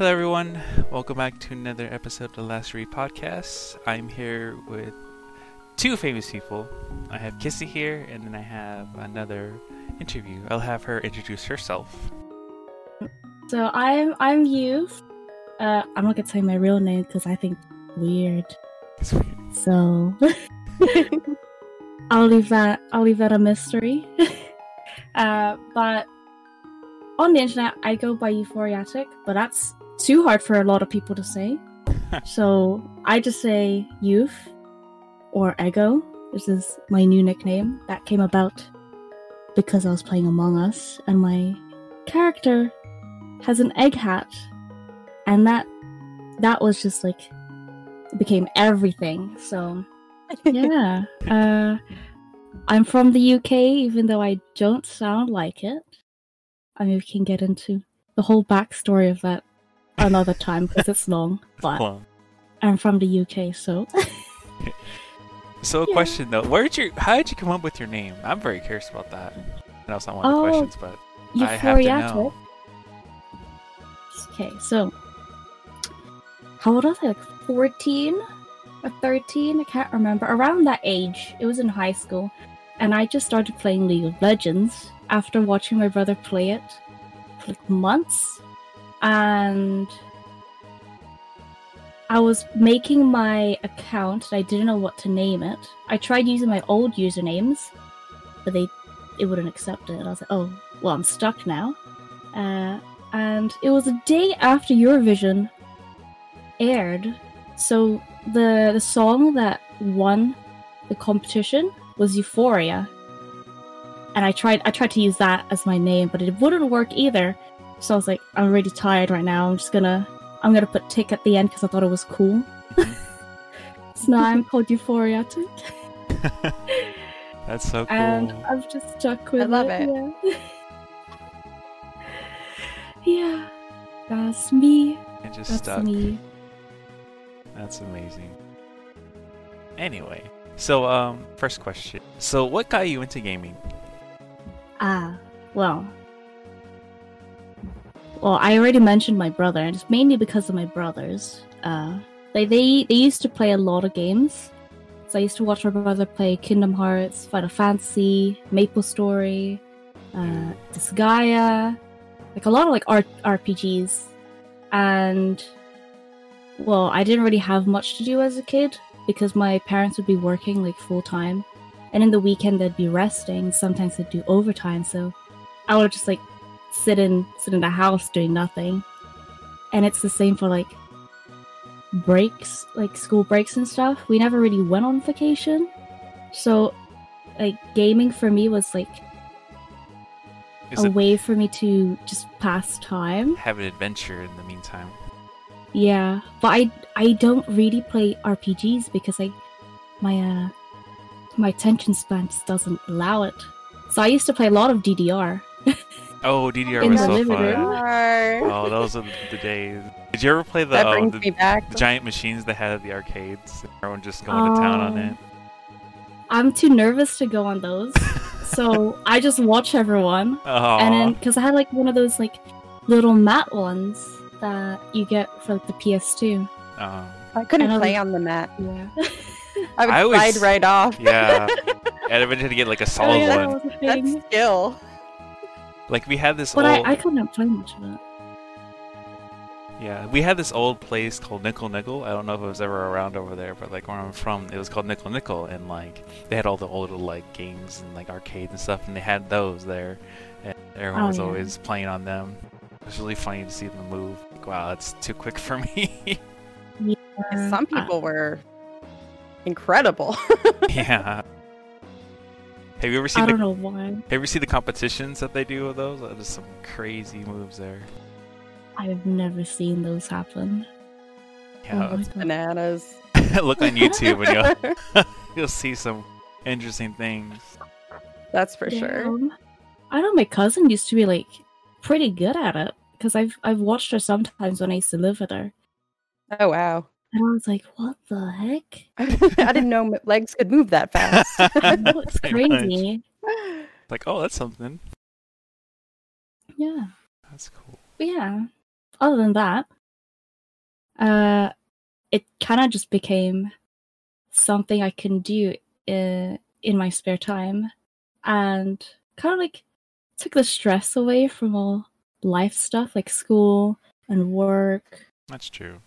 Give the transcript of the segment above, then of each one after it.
Hello, everyone. Welcome back to another episode of the Last Rupee Podcast. I'm here with two famous people. I have Kissy here, and then I have another interview. I'll have her introduce herself. So I'm I'm Youth. Uh, I'm not gonna tell you my real name because I think weird. It's weird. So I'll leave that I'll leave that a mystery. uh, but on the internet, I go by Euphoriatic, but that's too hard for a lot of people to say. so I just say Youth or Ego. This is my new nickname that came about because I was playing Among Us, and my character has an egg hat, and that that was just like it became everything. So yeah, uh, I'm from the UK, even though I don't sound like it. I mean, we can get into the whole backstory of that another time because it's long. But Well, I'm from the UK, so so a Yeah. question though, where did you? How did you come up with your name? I'm very curious about that. I know it's not one of the Oh. questions, but I have to know. Okay, so how old was I? Like 14 or 13? I can't remember. Around that age, it was in high school, and I just started playing League of Legends after watching my brother play it for like months, and I was making my account and I didn't know what to name it. I tried using my old usernames, but they it wouldn't accept it. And I was like, oh, well, I'm stuck now. Uh, and it was a day after Eurovision aired, so the the song that won the competition was Euphoria, and I tried I tried to use that as my name, but it wouldn't work either. So I was like, I'm really tired right now. I'm just gonna I'm gonna put tick at the end because I thought it was cool. so now I'm called Euphoriatic, That's so cool. and I've just stuck with I love it. it. Yeah. yeah, that's me. it just That's stuck. me. That's amazing. Anyway, so um, first question. So, what got you into gaming? Ah, well. Well, I already mentioned my brother, and it's mainly because of my brothers. Uh, they they they used to play a lot of games. So I used to watch my brother play Kingdom Hearts, Final Fantasy, Maple Story, uh, Disgaea, like a lot of like R- RPGs. And well, I didn't really have much to do as a kid because my parents would be working like full time and in the weekend they'd be resting. Sometimes they'd do overtime, so I would just like sit in sit in the house doing nothing. And it's the same for like breaks, like school breaks and stuff. We never really went on vacation, so like gaming for me was like Is a way for me to just pass time. have an adventure in the meantime? Yeah, but I I don't really play RPGs because I my uh my attention span just doesn't allow it. So I used to play a lot of DDR. Oh, DDR In was so fun. room. Oh, those are the days. Did you ever play the that um, the, back. the giant machines they had at the arcades? Everyone just going to town on Oh. it. I'm too nervous to go on those, so I just watch everyone. Oh, And then because I had like one of those like little mat ones that you get for like the PS2. I couldn't I know play they- on the mat. Yeah. I would I always- slide right off. yeah. and eventually to get like a solid Oh, yeah, one. that was a thing. That's skill. Like we had this But old, I, I couldn't play much of it. yeah, we had this old place called Nickel Nickel. I don't know if it was ever around over there, but like where I'm from, it was called Nickel Nickel, and like they had all the old like games and like arcades and stuff, and they had those there, and everyone Oh, was yeah. always playing on them. It was really funny to see them move. Like, wow, that's too quick for me. Uh, Some people were incredible. yeah. Have you ever seen I the don't know why. Have you ever seen the competitions that they do with those? There's some crazy moves there. I've never seen those happen. Yeah, Oh. Bananas. look on YouTube and you'll you'll see some interesting things. That's for sure. I know my cousin used to be like pretty good at it because I've I've watched her sometimes when I used to live with her, Oh wow. And I was like, "What the heck? I didn't know legs could move that fast. I know it's Pretty much. crazy." Like, oh, that's something. Yeah, That's cool. but yeah. Other than that, uh, it kind of just became something I can do in, in my spare time and kind of like took the stress away from all life stuff like school and work. That's true.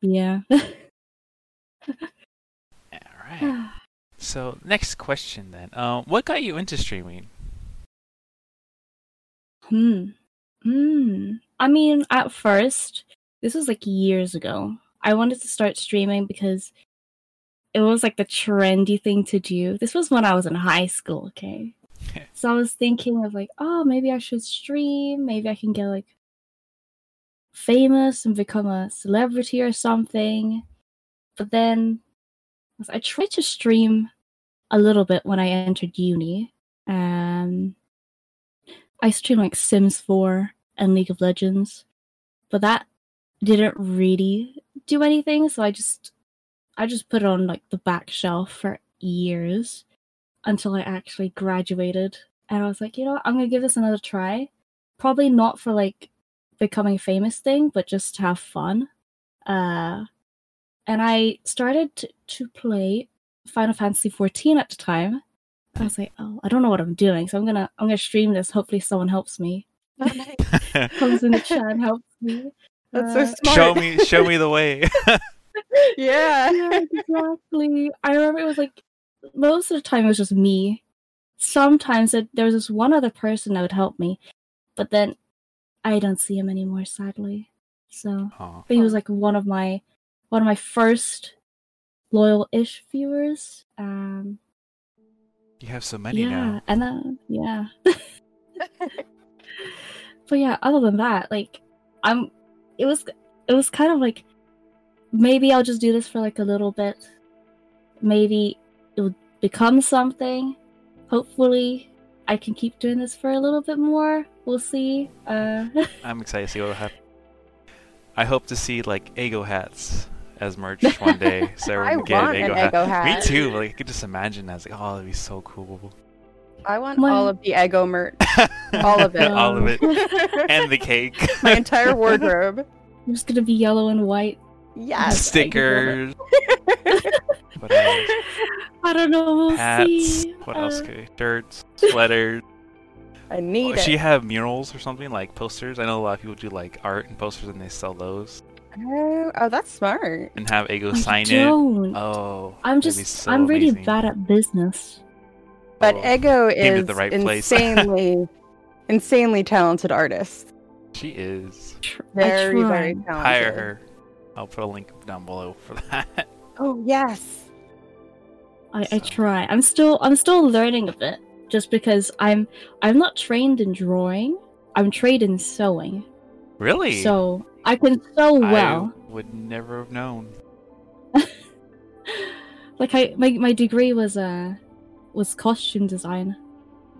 Yeah. All right. So next question then. Um, what got you into streaming? Hmm. Hmm. I mean, at first, this was like years ago. I wanted to start streaming because it was like the trendy thing to do. This was when I was in high school, okay? so I was thinking of like, oh, maybe I should stream. Maybe I can get like famous and become a celebrity or something. But then I tried to stream a little bit when I entered uni. Um, I streamed like Sims 4 and League of Legends, but that didn't really do anything. So I just, I just put it on like the back shelf for years until I actually graduated. And I was like, you know, what? I'm gonna give this another try. Probably not for like becoming famous thing, but just to have fun. Uh, and I started to, to play Final Fantasy 14 at the time. I was like, oh, I don't know what I'm doing, so I'm gonna I'm gonna stream this. Hopefully, someone helps me. Comes in the chat and helps me. That's Uh, so smart. show me, show me the way. yeah. yeah, exactly. I remember it was like most of the time it was just me. Sometimes it, there was this one other person that would help me, but then I don't see him anymore, sadly. So, Aw. but he was like one of my one of my first loyal-ish viewers. Um, you have so many yeah, now. and then yeah. but yeah, other than that, like I'm it was it was kind of like maybe I'll just do this for like a little bit. Maybe it will become something. Hopefully I can keep doing this for a little bit more. We'll see. Uh I'm excited to see what will happen. I hope to see like Ego hats as merch one day, so I everyone can get want an an Ego hat. Hat. Me too. Like I could just imagine as like, oh, that'd be so cool. I want My- all of the Ego merch. All of it. All of it. and And the cake. my entire wardrobe. I'm just gonna be yellow and white. Yes. Stickers. what else? I don't know, we'll Hats. see. What else? Uh, Could be? Shirts, sweaters. I need Does it. she have murals or something like posters? I know a lot of people do like art and posters and they sell those Oh, oh, that's smart. and have Ego I sign it. don't. Oh, I'm just so I'm really amazing. bad at business. But Oh, Ego is the right place. insanely, insanely talented artist. she is. Very, very talented. Hire her. I'll put a link down below for that. Oh yes. I, I try. I'm still I'm still learning a bit just because I'm I'm not trained in drawing. I'm trained in sewing. really? So I can sew well. I would never have known. Like I my, my degree was uh was costume design.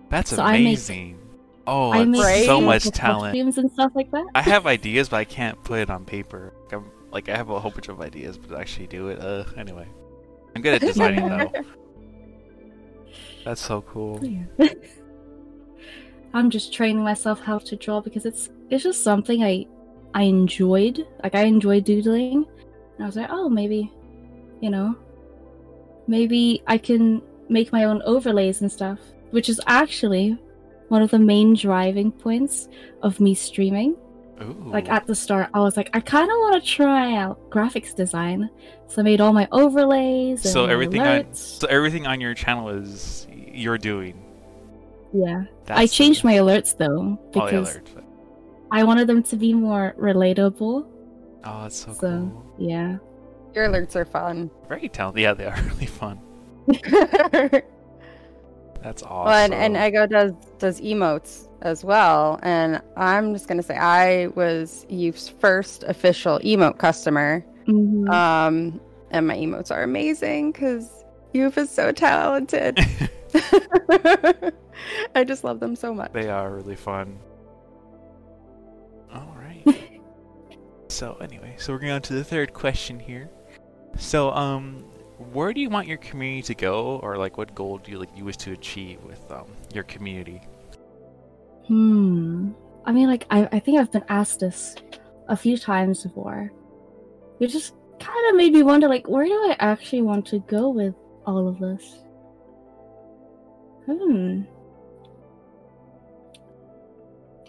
That's So I make- amazing. oh, I make so much talent. costumes and stuff like that. I have ideas, but I can't put it on paper. I'm, like I have a whole bunch of ideas, but actually do it. Uh, anyway, I'm good at designing though. That's so cool. Yeah. I'm just training myself how to draw because it's it's just something I I enjoyed. Like I enjoy doodling. And I was like, oh maybe, you know, maybe I can make my own overlays and stuff. Which is actually one of the main driving points of me streaming. Ooh. Like at the start, I was like, I kind of want to try out graphics design, so I made all my overlays. And So everything on- so everything on your channel is you're doing. yeah. That's I changed my alerts though oh, yeah, because. I wanted them to be more relatable. Oh, that's so, So- cool. Yeah. Your alerts are fun. Very talented. Yeah, they are really fun. That's awesome. Well, and, and Ego does does emotes as well. And I'm just gonna say I was Youth's first official emote customer. Mhm. Um, and my emotes are amazing because Youth is so talented. I just love them so much. they are really fun. All right. so anyway, so we're going on to the third question here. So um, where do you want your community to go, or like what goal do you like you wish to achieve with um your community? Hmm. I mean, like I, I think I've been asked this a few times before, It just kind of made me wonder, like, where do I actually want to go with all of this? Hmm.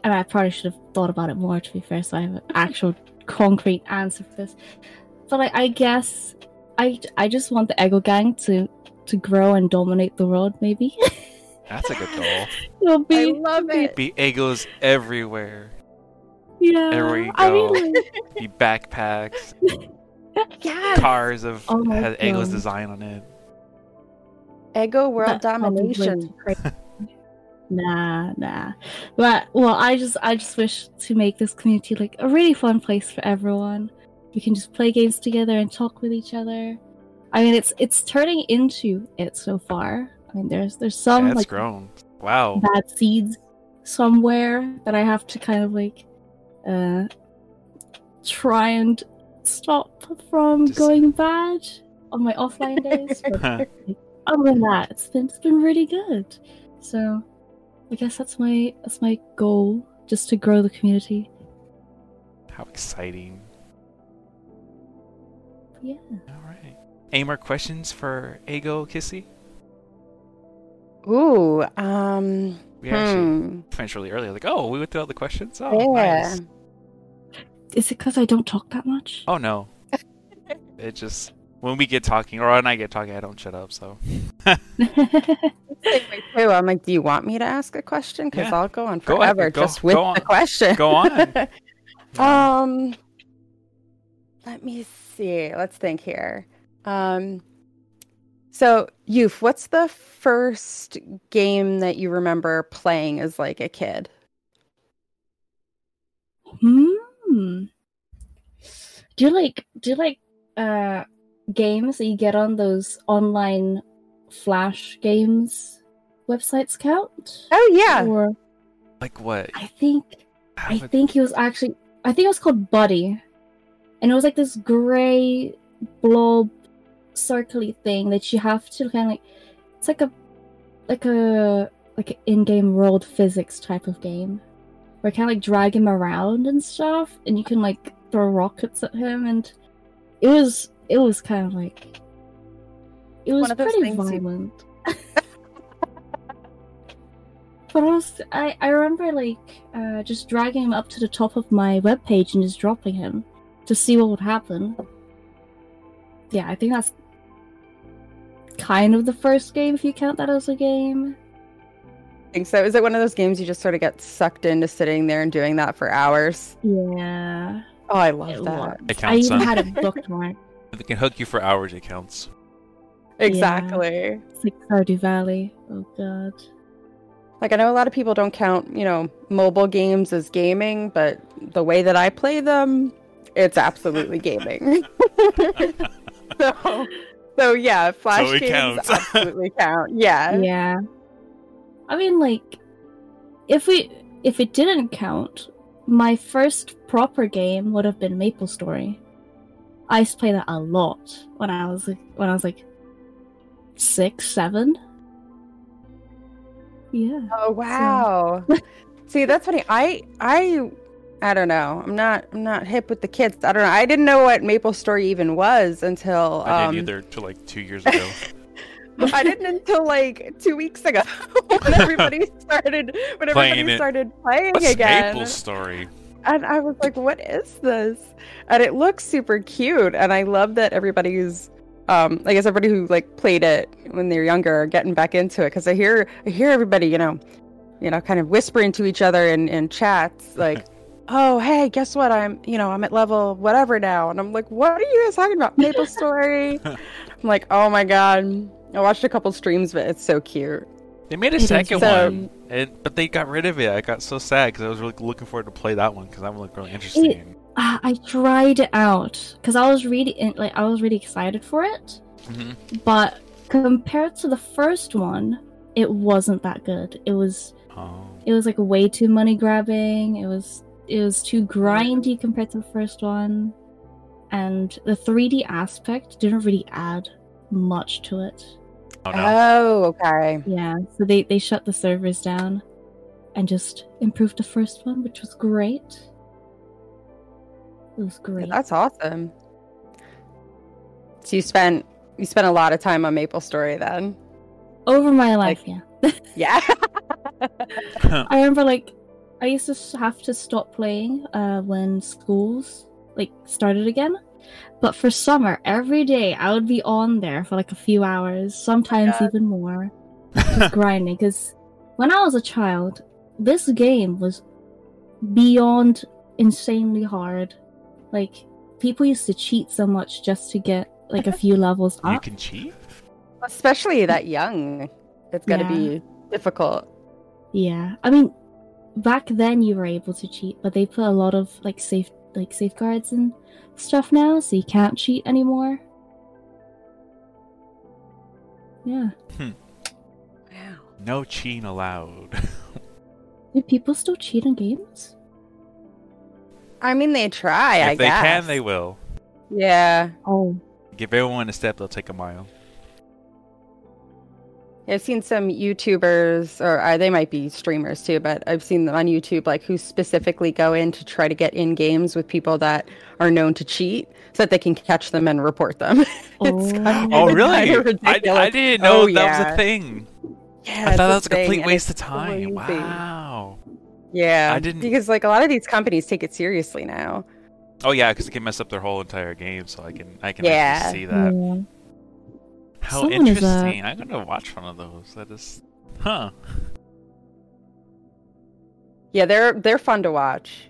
And I probably should have thought about it more, to be fair, so I have an actual concrete answer for this. But like, I guess I I just want the Ego Gang to to grow and dominate the world. Maybe That's a good goal. it'll be. I love it. Be egos everywhere. Yeah. Everywhere you I mean, go. like, Be backpacks, yes. cars of Oh my has egos design on it. Ego world That domination. nah, nah. But well, I just I just wish to make this community like a really fun place for everyone. We can just play games together and talk with each other. I mean, it's it's turning into it so far. I mean, there's there's some yeah, it's like grown. Wow. bad seeds somewhere that I have to kind of like uh try and stop from Just- going bad on my offline days. But other than that, it's been it's been really good. So I guess that's my that's my goal, just to grow the community. How exciting. Yeah. All right. Any more questions for Ego Kissy? Ooh, um, We actually hmm. finished really early. Like, oh, we went through all the questions. Oh, yeah. nice. Is it because I don't talk that much? Oh no. it just when we get talking, or when I get talking, I don't shut up. So Wait, too. I'm like, do you want me to ask a question? Because Yeah. I'll go on Go forever go- just with go on. the question. Go on. um, let me see. Let's think here. Um, so youth, what's the first game that you remember playing as like a kid? Hmm. Do you like do you like uh games that you get on those online flash games websites count? Oh yeah, Or like what? I think How I think it was actually I think it was called Buddy. And it was like this gray blob circly thing that you have to kind of like it's like a like a like an in-game world physics type of game where you kind of like drag him around and stuff and you can like throw rockets at him and it was it was kind of like it was One of those pretty things you- violent but I was I, I remember like uh, just dragging him up to the top of my webpage and just dropping him to see what would happen. Yeah, I think that's kind of the first game if you count that as a game. I think so. Is it one of those games you just sort of get sucked into sitting there and doing that for hours? Yeah. Oh, I love it that. was. It I even had it bookmarked. If it can hook you for hours, it counts. Exactly. It's like Stardew Valley. Oh god. Like I know a lot of people don't count, you know, mobile games as gaming, but the way that I play them, it's absolutely gaming. so, so yeah, flash So games counts. absolutely count. Yeah. Yeah. I mean like if we if it didn't count, my first proper game would have been Maple Story. I used to play that a lot when I was like when I was like six, seven. Yeah. Oh wow. See, that's funny. I I I don't know. I'm not I'm not hip with the kids. I don't know. I didn't know what Maple Story even was until I um, didn't either till like two years ago. I didn't until like two weeks ago when everybody started when Playing everybody it. started playing What's again. Maple Story? And I was like, what is this? And it looks super cute. And I love that everybody's um I guess everybody who like played it when they were younger are getting back into it because I hear I hear everybody, you know, you know, kind of whispering to each other in, in chats like Oh, hey, guess what? I'm, you know, I'm at level whatever now. And I'm like, what are you guys talking about? Maple Story? I'm like, oh my God. I watched a couple streams, but it's so cute. They made a It is second so- one, and, but they got rid of it. I got so sad because I was really looking forward to play that one because that one looked really interesting. Ah, I tried it out because I was really like I was really excited for it, hmm but compared to the first one, it wasn't that good. It was Oh, it was like way too money grabbing. It was it was too grindy compared to the first one, and the 3D aspect didn't really add much to it. Oh no! Oh, okay. Yeah, so they they shut the servers down and just improved the first one, which was great. It was Yeah, great. that's awesome. So you spent you spent a lot of time on Maple Story then. Over my life, yeah. Yeah. I remember like I used to have to stop playing uh, when schools like started again. But for summer, every day I would be on there for like a few hours, sometimes God. even more, just grinding. Because when I was a child, this game was beyond insanely hard. Like people used to cheat so much just to get like a few levels up. you can cheat. Especially that young. It's gonna Yeah. be difficult. Yeah, I mean, back then you were able to cheat, but they put a lot of like safe like safeguards and stuff now, so you can't cheat anymore. Yeah, hmm. Wow. No cheating allowed. do people still cheat in games? I mean they try, I if they guess. can, they will. Yeah. Oh, Give everyone a step, they'll take a mile. I've seen some YouTubers, or uh, they might be streamers too, but I've seen them on YouTube, like who specifically go in to try to get in games with people that are known to cheat, so that they can catch them and report them. it's kind Oh, of- really? kind of I, ridiculous. I didn't know Oh, that yeah. was a thing. Yeah, I thought that was a thing, complete waste of time. crazy. Wow. Yeah, I didn't- because like a lot of these companies take it seriously now. Oh yeah, because it can mess up their whole entire game, so I can I can Yeah. actually see that. yeah. How Someone uh, interesting! I'm gonna watch one of those. That is, huh? Yeah, they're they're fun to watch.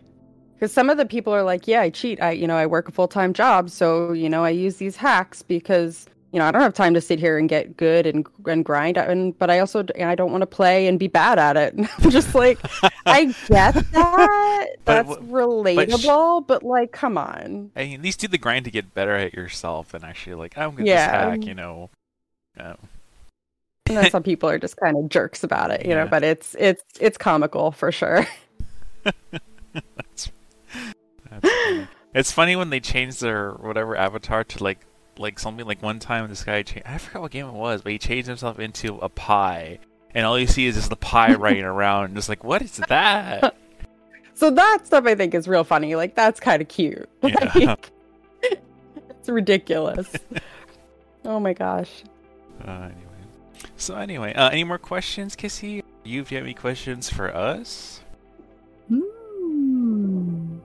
Because some of the people are like, yeah, I cheat. I you know I work a full time job, so you know I use these hacks because you know I don't have time to sit here and get good and and grind. And but I also I don't want to play and be bad at it. I'm just like, I get that. That's w- relatable, but, like, come on. I mean, at least do the grind to get better at yourself, and actually like I'm gonna Yeah. just hack, you know. Uh, And then some people are just kind of jerks about it, you know. But it's it's it's comical for sure. that's, that's funny. It's funny when they change their whatever avatar to like like something like one time this guy changed I forgot what game it was, but he changed himself into a pie. And all you see is just the pie running around, and just like, what is that? So that stuff I think is real funny. Like that's kind of cute. Yeah. Like, it's ridiculous. oh my gosh. Uh, anyway. So anyway, uh, any more questions, Kissy? You, do you have any questions for us? Hmm.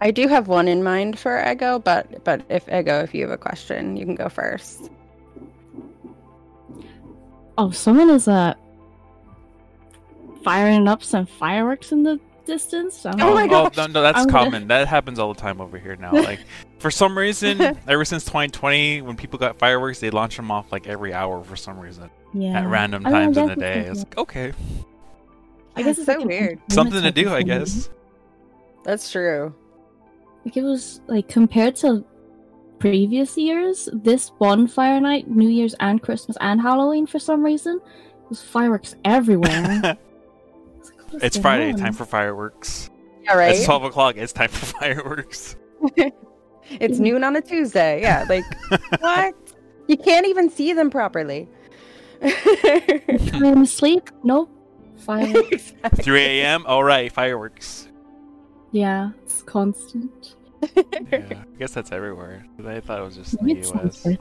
I do have one in mind for Ego, but but if Ego, if you have a question, you can go first. Oh, someone is uh firing up some fireworks in the distance. I'm Oh my oh, gosh. no, no, that's I'm gonna- common. That happens all the time over here now. Like, for some reason, ever since 2020, when people got fireworks, they launch them off like every hour for some reason yeah. at random I mean, times in the day. It's like, okay, I guess it's so like weird. something to do, I guess. That's true. Like it was like compared to previous years, this bonfire night, New Year's and Christmas and Halloween for some reason, was fireworks everywhere. It's, like, it's Friday, on? time for fireworks. Yeah, right. It's 12 o'clock. It's time for fireworks. It's noon on a Tuesday. Yeah, like what? You can't even see them properly. I'm asleep. Nope. Fireworks. 3 a.m. All right, fireworks. yeah, it's constant. Yeah, I guess that's everywhere. I thought it was just Maybe the it's U.S.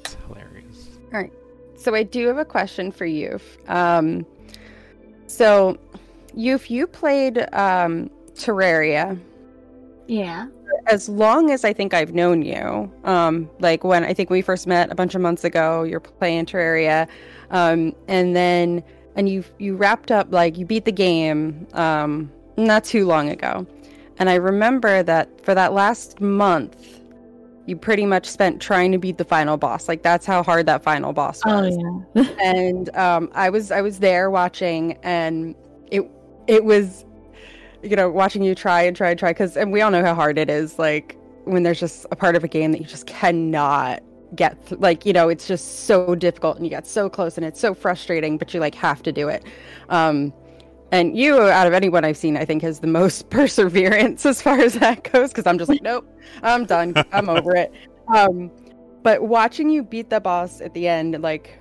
It's hilarious. All right. So I do have a question for you. Um, so, Yuf, you played um, Terraria Yeah. as long as I think I've known you. Um, like when I think we first met a bunch of months ago, you're playing Terraria, um, and then and you you wrapped up like you beat the game um, not too long ago, and I remember that for that last month. You pretty much spent trying to beat the final boss. Like that's how hard that final boss was Oh yeah. and um, I was I was there watching, and it it was, you know, watching you try and try and try because, and we all know how hard it is. Like when there's just a part of a game that you just cannot get, th- like you know, it's just so difficult, and you get so close, and it's so frustrating, but you like have to do it. Um, and you, out of anyone I've seen, I think has the most perseverance as far as that goes. Because I'm just like, nope, I'm done. I'm over it. Um, but watching you beat the boss at the end, like,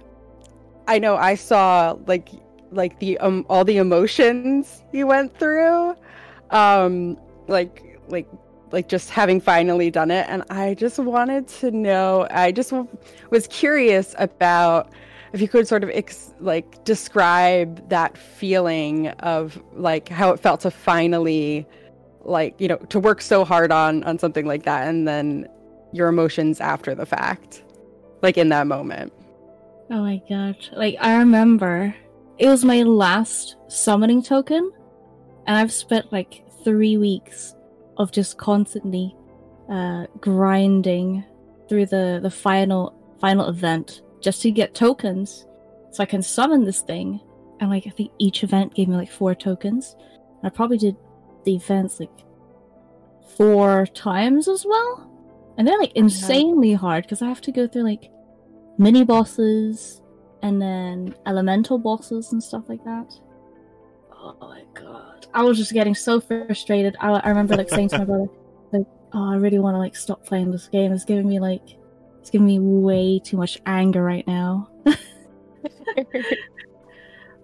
I know I saw like like the um all the emotions you went through, um, like like like just having finally done it. And i just wanted to know i just w- was curious about if you could sort of ex- like describe that feeling of like how it felt to finally like you know to work so hard on on something like that and then your emotions after the fact like in that moment. Oh my god. Like I remember it was my last summoning token and I've spent like 3 weeks of just constantly uh grinding through the the final final event just to get tokens so I can summon this thing. And like I think each event gave me like 4 tokens. And I probably did the events like four times as well. And they're like insanely hard because I have to go through like mini bosses and then elemental bosses and stuff like that. Oh my god. I was just getting so frustrated. I, I remember like saying to my brother, like, oh, I really want to like stop playing this game. It's giving me like, it's giving me way too much anger right now.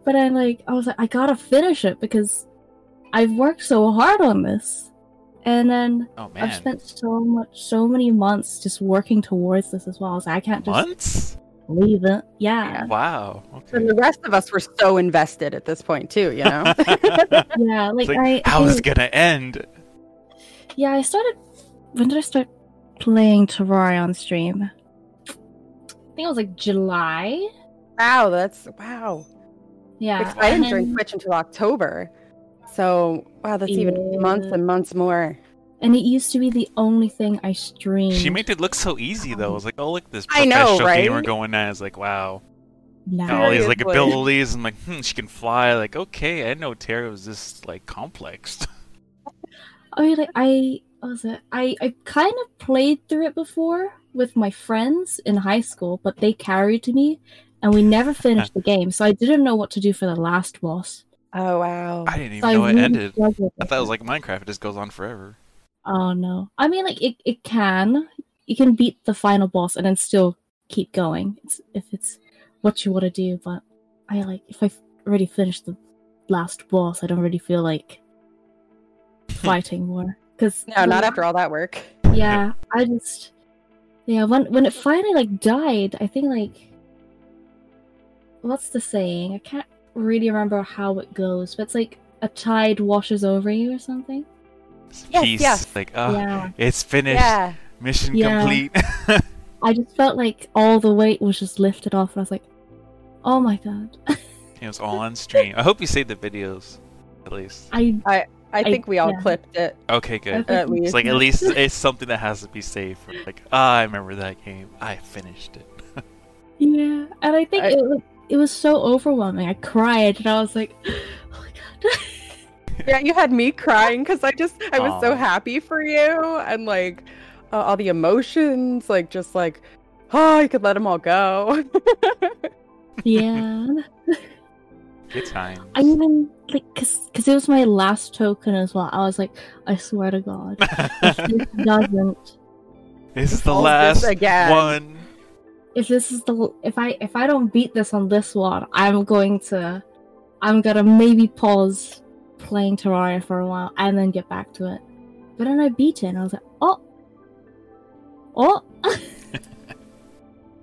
but I like, I was like, I gotta finish it because I've worked so hard on this. And then Oh. I've spent so much, so many months just working towards this as well. So I can't just months. Leave it. Yeah, Wow. and the rest of us were so invested at this point too you know yeah. Like, It's like, I, how I, is it gonna end? yeah, I started. When did I start playing Terraria on stream? I think it was like July. wow that's wow Yeah, Because I didn't and join Twitch until October. So wow, that's even months and months more. And it used to be the only thing I streamed. She made it look so easy though. I was like, oh look, this I know, professional gamer going at. It's like, wow. Nah. All these like abilities. I'm like, hmm, she can fly. Like, okay, I didn't know Terra was this like complex. I mean, like I what was it? I I kind of played through it before with my friends in high school, but they carried me, and we never finished the game. So I didn't know what to do for the last boss. Oh wow. I didn't So even know it really ended. struggled I thought it was like Minecraft. It just goes on forever. Oh no! I mean, like it, it can. You can beat the final boss and then still keep going. It's, if it's what you want to do, but I like if I've already finished the last boss, I don't really feel like fighting more. Because No, not after all that work. Yeah, I just yeah when when it finally like died, I think like what's the saying? I can't really remember how it goes, but it's like a tide washes over you or something. It's Yes, Peace. yes. Like, oh, Yeah. it's finished. Yeah. Mission Yeah. complete. I just felt like all the weight was just lifted off, and I was like, "Oh my god!" it was all on stream. I hope you saved the videos, at least. I I I- think we all yeah. clipped it. Okay, good. At least. It's like at least it's something that has to be saved. Like, ah, I remember that game. I finished it. yeah, and I think I- it it was so overwhelming. I cried, and I was like, "Oh my god!" Yeah, you had me crying because I just I was so happy for you and like uh, all the emotions, like just like oh, I could let them all go. yeah. Good time. I even like because because it was my last token as well. I was like, I swear to God, if this doesn't, this is the All this last again. one. if this is the if I if I don't beat this on this one, I'm going to, I'm gonna maybe pause playing Terraria for a while and then get back to it. But then I beat it, and I was like, oh, oh, the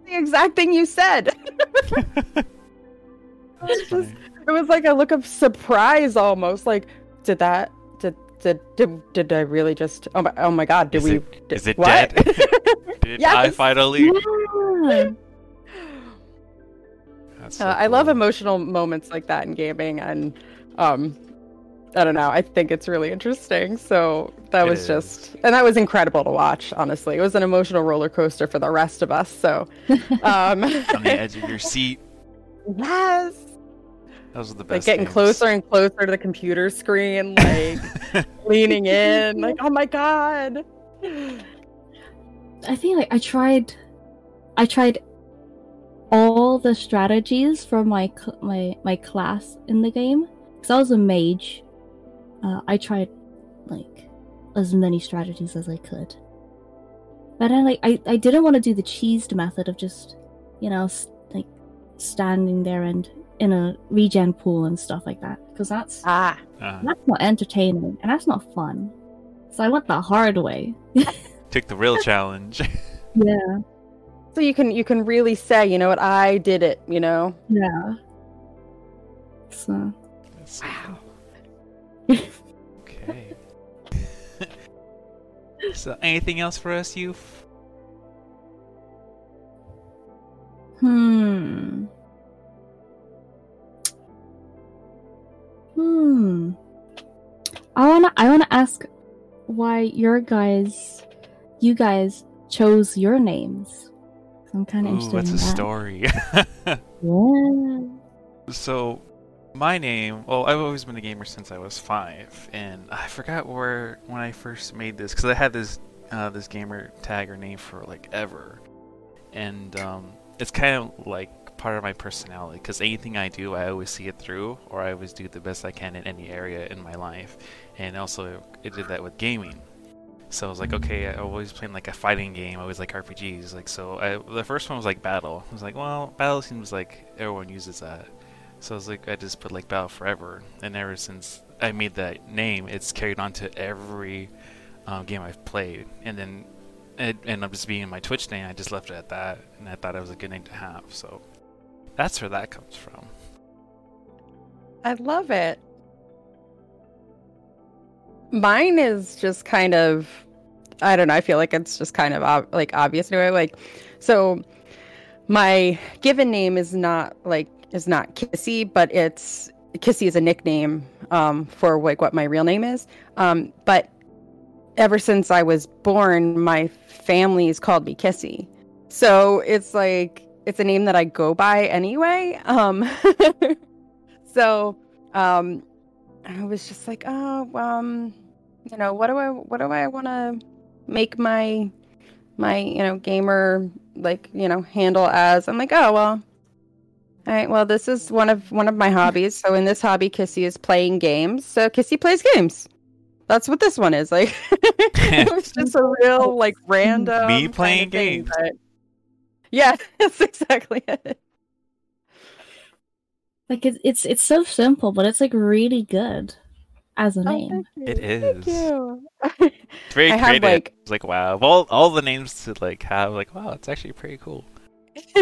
exact thing you said. That's It's just- It was like a look of surprise almost. Like, did that did did did, did I really just oh my oh my god, did Is we it- did, is it what? dead? Did I finally? yeah. That's so Uh, I love emotional moments like that in gaming, and um, I don't know. I think it's really interesting. So that It was is. just, and that was incredible to watch. Honestly, it was an emotional roller coaster for the rest of us. So, um, on the edge of your seat. yes, Those are the best. like getting games. closer and closer to the computer screen, like leaning in, like oh my god. I think like I tried, I tried all the strategies for my cl- my my class in the game because I was a mage. Uh, I tried like as many strategies as I could, but I like I I didn't want to do the cheesed method of just you know s- like standing there and in a regen pool and stuff like that because that's Ah, Uh, that's not entertaining and that's not fun. So I went the hard way. Took the real challenge. Yeah. So you can you can really say, you know what, I did it, you know. Yeah. So Wow. So, anything else for us, youth? Hmm. Hmm. I wanna I wanna ask why your guys you guys chose your names. I'm kinda Ooh, interested what's in a that. story? Yeah. so, my name. Well, I've always been a gamer since I was five, and I forgot where when I first made this because I had this uh, this gamer tag or name for like ever, and um, it's kind of like part of my personality because anything I do, I always see it through, or I always do the best I can in any area in my life, and also it did that with gaming. So I was like, okay, I always playing like a fighting game. I always like RPGs. Like so, I, the first one was like Battle. I was like, well, Battle seems like everyone uses that. So I was like, I just put like Battle Forever, and ever since I made that name, it's carried on to every um, game I've played. And then it ended up just being my Twitch name. I just left it at that, and I thought it was a good name to have. So that's where that comes from. I love it. Mine is just kind of, I don't know. I feel like it's just kind of ob- like obvious in a way. Like, so my given name is not like is not Kissy, but it's Kissy is a nickname um, for like what my real name is. Um, but ever since I was born, my family's called me Kissy, so it's like it's a name that I go by anyway. Um, so um, I was just like, oh, um, you know, what do I, what do I want to make my, my, you know, gamer like, you know, handle as? I'm like, oh well, all right. Well, this is one of one of my hobbies. So in this hobby, Kissy is playing games. So Kissy plays games. That's what this one is. Like, it was just a real like random Me kind of playing thing, games. but- Yeah, that's exactly it. Like it's it's it's so simple, but it's like really good as a Oh, name. thank It you. Thank you. It's very I have, creative. like- It's like wow, of all all the names to like have, like wow, it's actually pretty cool.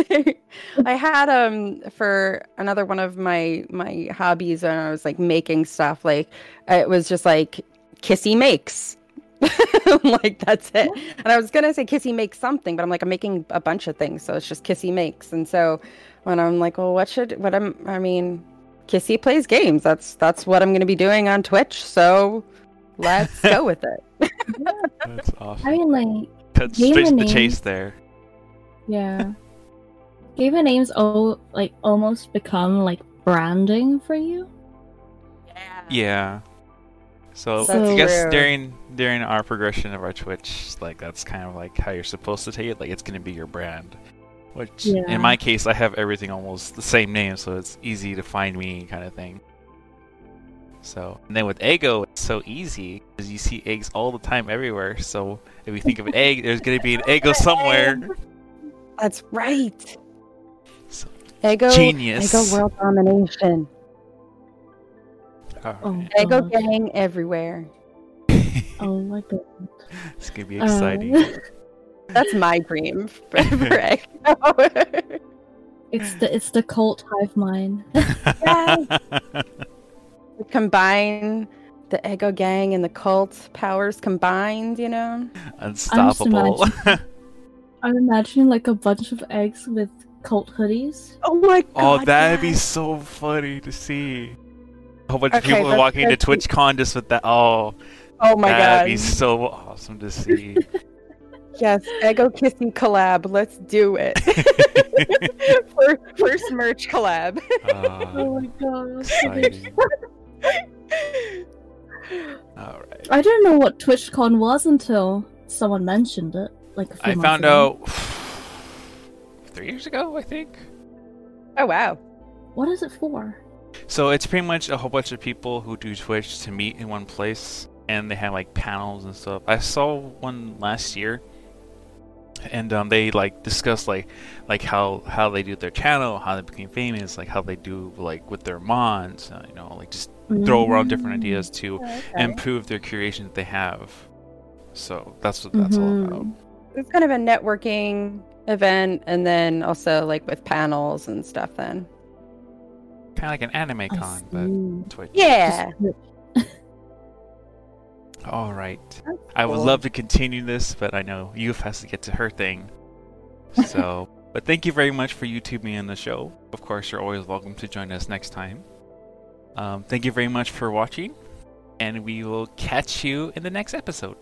I had um for another one of my my hobbies when I was like making stuff like it was just like Kissy makes. like that's it. And I was gonna say Kissy makes something, but I'm like I'm making a bunch of things, so it's just Kissy makes. And so when I'm like, well, what should what I'm I mean, Kissy plays games. That's that's what I'm gonna be doing on Twitch. So let's go with it. That's awesome. I mean, like Cut gamer straight to the chase there. yeah, given names oh like almost become like branding for you. Yeah. Yeah. So, That's I guess true. during during our progression of our Twitch, like that's kind of like how you're supposed to take it. Like it's gonna be your brand. Which Yeah. in my case, I have everything almost the same name, so it's easy to find me, kind of thing. So, and then with Ego, it's so easy because you see eggs all the time everywhere. So if you think of an egg, there's gonna be an Ego somewhere. That's right. So, Ego Genius. Ego world domination. all Oh. Ego God. gang everywhere. Oh my god. it's gonna be Uh, exciting. That's my dream for, for Ego. it's the it's the cult hive mind. Combine the Ego gang and the cult powers combined, you know? Unstoppable. I'm imagining like a bunch of eggs with cult hoodies. Oh my god! Oh, that'd be so funny to see. A whole bunch of people walking into let's- TwitchCon just with that. Oh, Oh my god. that'd be so awesome to see. Yes, Ego Kissing collab. Let's do it. first, first merch collab. Uh, my god. exciting. All right. I don't know what TwitchCon was until someone mentioned it. Like a few I found ago. out three years ago, I think. Oh wow. What is it for? So it's pretty much a whole bunch of people who do Twitch to meet in one place, and they have like panels and stuff. I saw one last year, and um, they like discuss like like how how they do their channel, how they became famous, like how they do like with their mods, uh, you know, like just throw around different Mm. ideas to Okay. improve their creation that they have. So that's what that's all about. It's kind of a networking event, and then also like with panels and stuff. Then, Kind of like an anime con, but. Twitch. yeah, All right. That's I would cool. love to continue this, but I know Youth has to get to her thing. So, but thank you very much for YouTube me on the show. Of course, you're always welcome to join us next time. Um, thank you very much for watching, and we will catch you in the next episode.